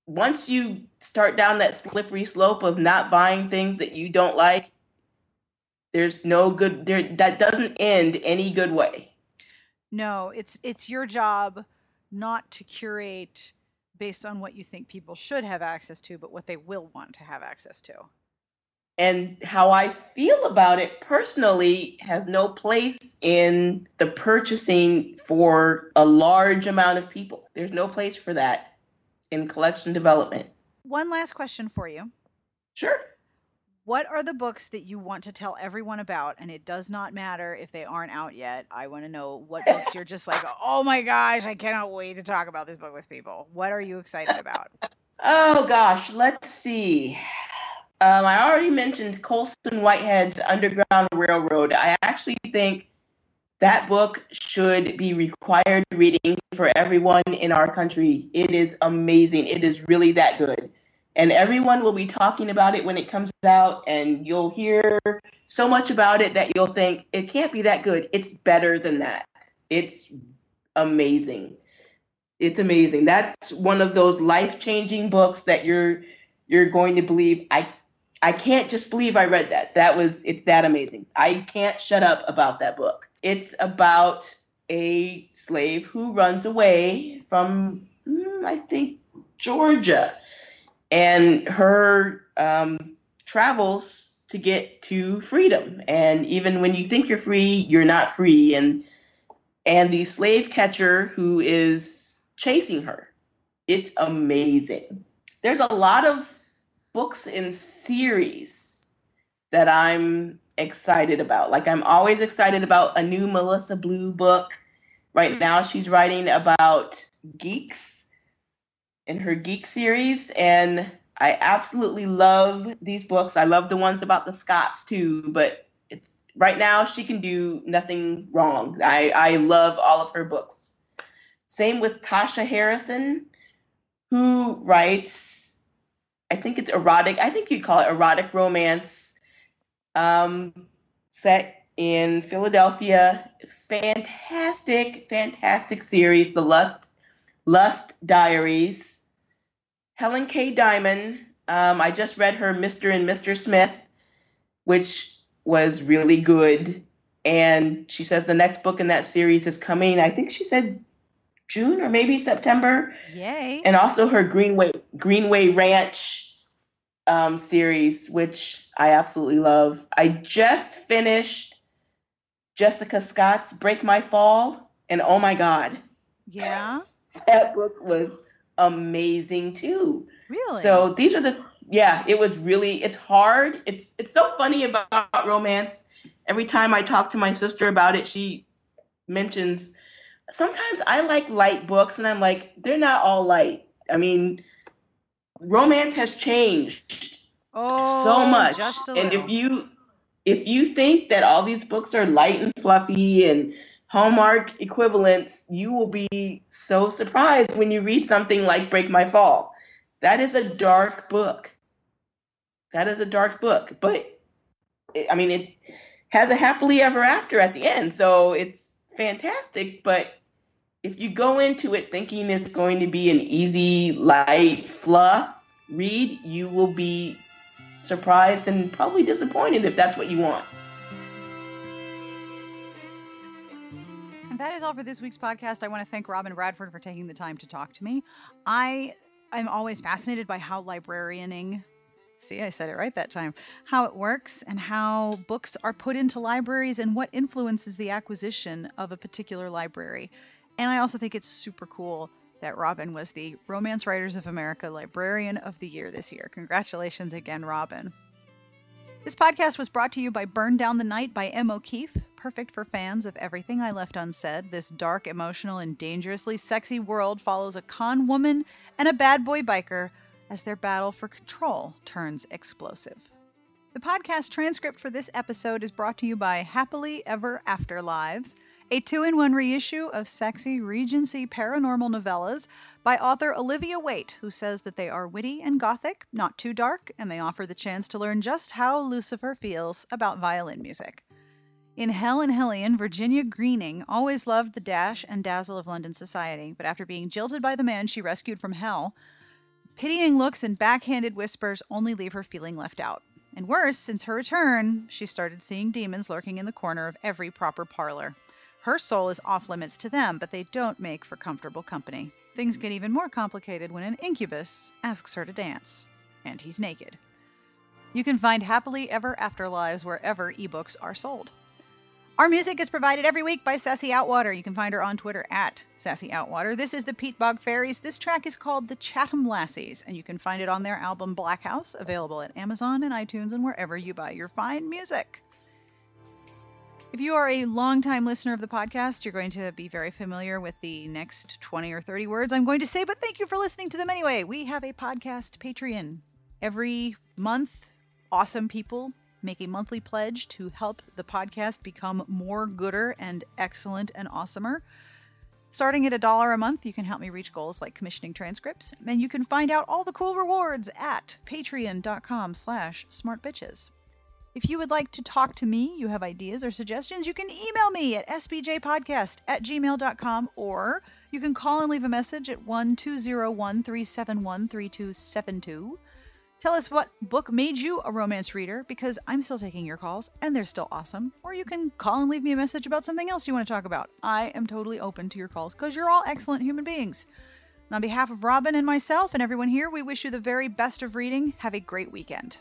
once you start down that slippery slope of not buying things that you don't like, there's no good there that doesn't end any good way. No, it's it's your job not to curate based on what you think people should have access to, but what they will want to have access to and how I feel about it personally has no place in the purchasing for a large amount of people. There's no place for that in collection development. One last question for you. Sure. What are the books that you want to tell everyone about? And it does not matter if they aren't out yet. I want to know what books you're just like, oh my gosh, I cannot wait to talk about this book with people. What are you excited about? Oh gosh, let's see. Um, I already mentioned Colson Whitehead's Underground Railroad. I actually think that book should be required reading for everyone in our country. It is amazing. It is really that good. And everyone will be talking about it when it comes out, and you'll hear so much about it that you'll think it can't be that good. It's better than that. It's amazing. It's amazing. That's one of those life-changing books that you're you're going to believe I I can't just believe I read that. That was it's that amazing. I can't shut up about that book. It's about a slave who runs away from mm, I think Georgia and her um, travels to get to freedom. And even when you think you're free, you're not free. And and the slave catcher who is chasing her. It's amazing. There's a lot of books in series that I'm excited about. Like I'm always excited about a new Melissa Blue book. Right now she's writing about geeks in her geek series and I absolutely love these books. I love the ones about the Scots too, but it's right now she can do nothing wrong. I, I love all of her books. Same with Tasha Harrison, who writes I think it's erotic. I think you'd call it erotic romance. Um, set in Philadelphia. Fantastic, fantastic series. The Lust Lust Diaries. HelenKay Dimon. Um, I just read her Mr. and Mr. Smith, which was really good. And she says the next book in that series is coming. I think she said June or maybe September. Yay! And also her Greenway Greenway Ranch um, series, which I absolutely love. I just finished Jessica Scott's Break My Fall, and oh my god, yeah, that book was amazing too. Really? So these are the yeah, it was really it's hard. It's it's so funny about romance. Every time I talk to my sister about it, she mentions sometimes I like light books, and I'm like, they're not all light. I mean, romance has changed oh, so much. and if you if you think that all these books are light and fluffy and Hallmark equivalents, you will be so surprised when you read something like Break My Fall. That is a dark book. That is a dark book, but I mean it has a happily ever after at the end, so it's fantastic, but if you go into it thinking it's going to be an easy, light, fluff read, you will be surprised and probably disappointed if that's what you want. That is all for this week's podcast. I want to thank Robin Bradford for taking the time to talk to me. I I'm always fascinated by how librarianing See, I said it right that time. How it works and how books are put into libraries and what influences the acquisition of a particular library. And I also think it's super cool that Robin was the Romance Writers of America Librarian of the Year this year. Congratulations again, Robin. This podcast was brought to you by Burn Down the Night by M. O'Keefe, perfect for fans of everything I left unsaid. This dark, emotional, and dangerously sexy world follows a con woman and a bad boy biker as their battle for control turns explosive. The podcast transcript for this episode is brought to you by Happily Ever Afterlives, a two in one reissue of sexy Regency paranormal novellas by author Olivia Waite, who says that they are witty and gothic, not too dark, and they offer the chance to learn just how Lucifer feels about violin music. In Hell and Hellion, Virginia Greening always loved the dash and dazzle of London society, but after being jilted by the man she rescued from hell, pitying looks and backhanded whispers only leave her feeling left out. And worse, since her return, she started seeing demons lurking in the corner of every proper parlor. Her soul is off limits to them, but they don't make for comfortable company. Things get even more complicated when an incubus asks her to dance, and he's naked. You can find Happily Ever Afterlives wherever ebooks are sold. Our music is provided every week by Sassy Outwater. You can find her on Twitter at Sassy Outwater. This is the Peatbog Faeries. This track is called The Chatham Lassies, and you can find it on their album Black House, available at Amazon and iTunes and wherever you buy your fine music. If you are a longtime listener of the podcast, you're going to be very familiar with the next 20 or 30 words I'm going to say, but thank you for listening to them anyway. We have a podcast Patreon. Every month, awesome people make a monthly pledge to help the podcast become more gooder and excellent and awesomer. Starting at a dollar a month, you can help me reach goals like commissioning transcripts, and you can find out all the cool rewards at patreon.com slash smartbitches. If you would like to talk to me, you have ideas or suggestions, you can email me at sbjpodcast at gmail.com or you can call and leave a message at 1 201 371 3272. Tell us what book made you a romance reader because I'm still taking your calls and they're still awesome. Or you can call and leave me a message about something else you want to talk about. I am totally open to your calls because you're all excellent human beings. And on behalf of Robin and myself and everyone here, we wish you the very best of reading. Have a great weekend.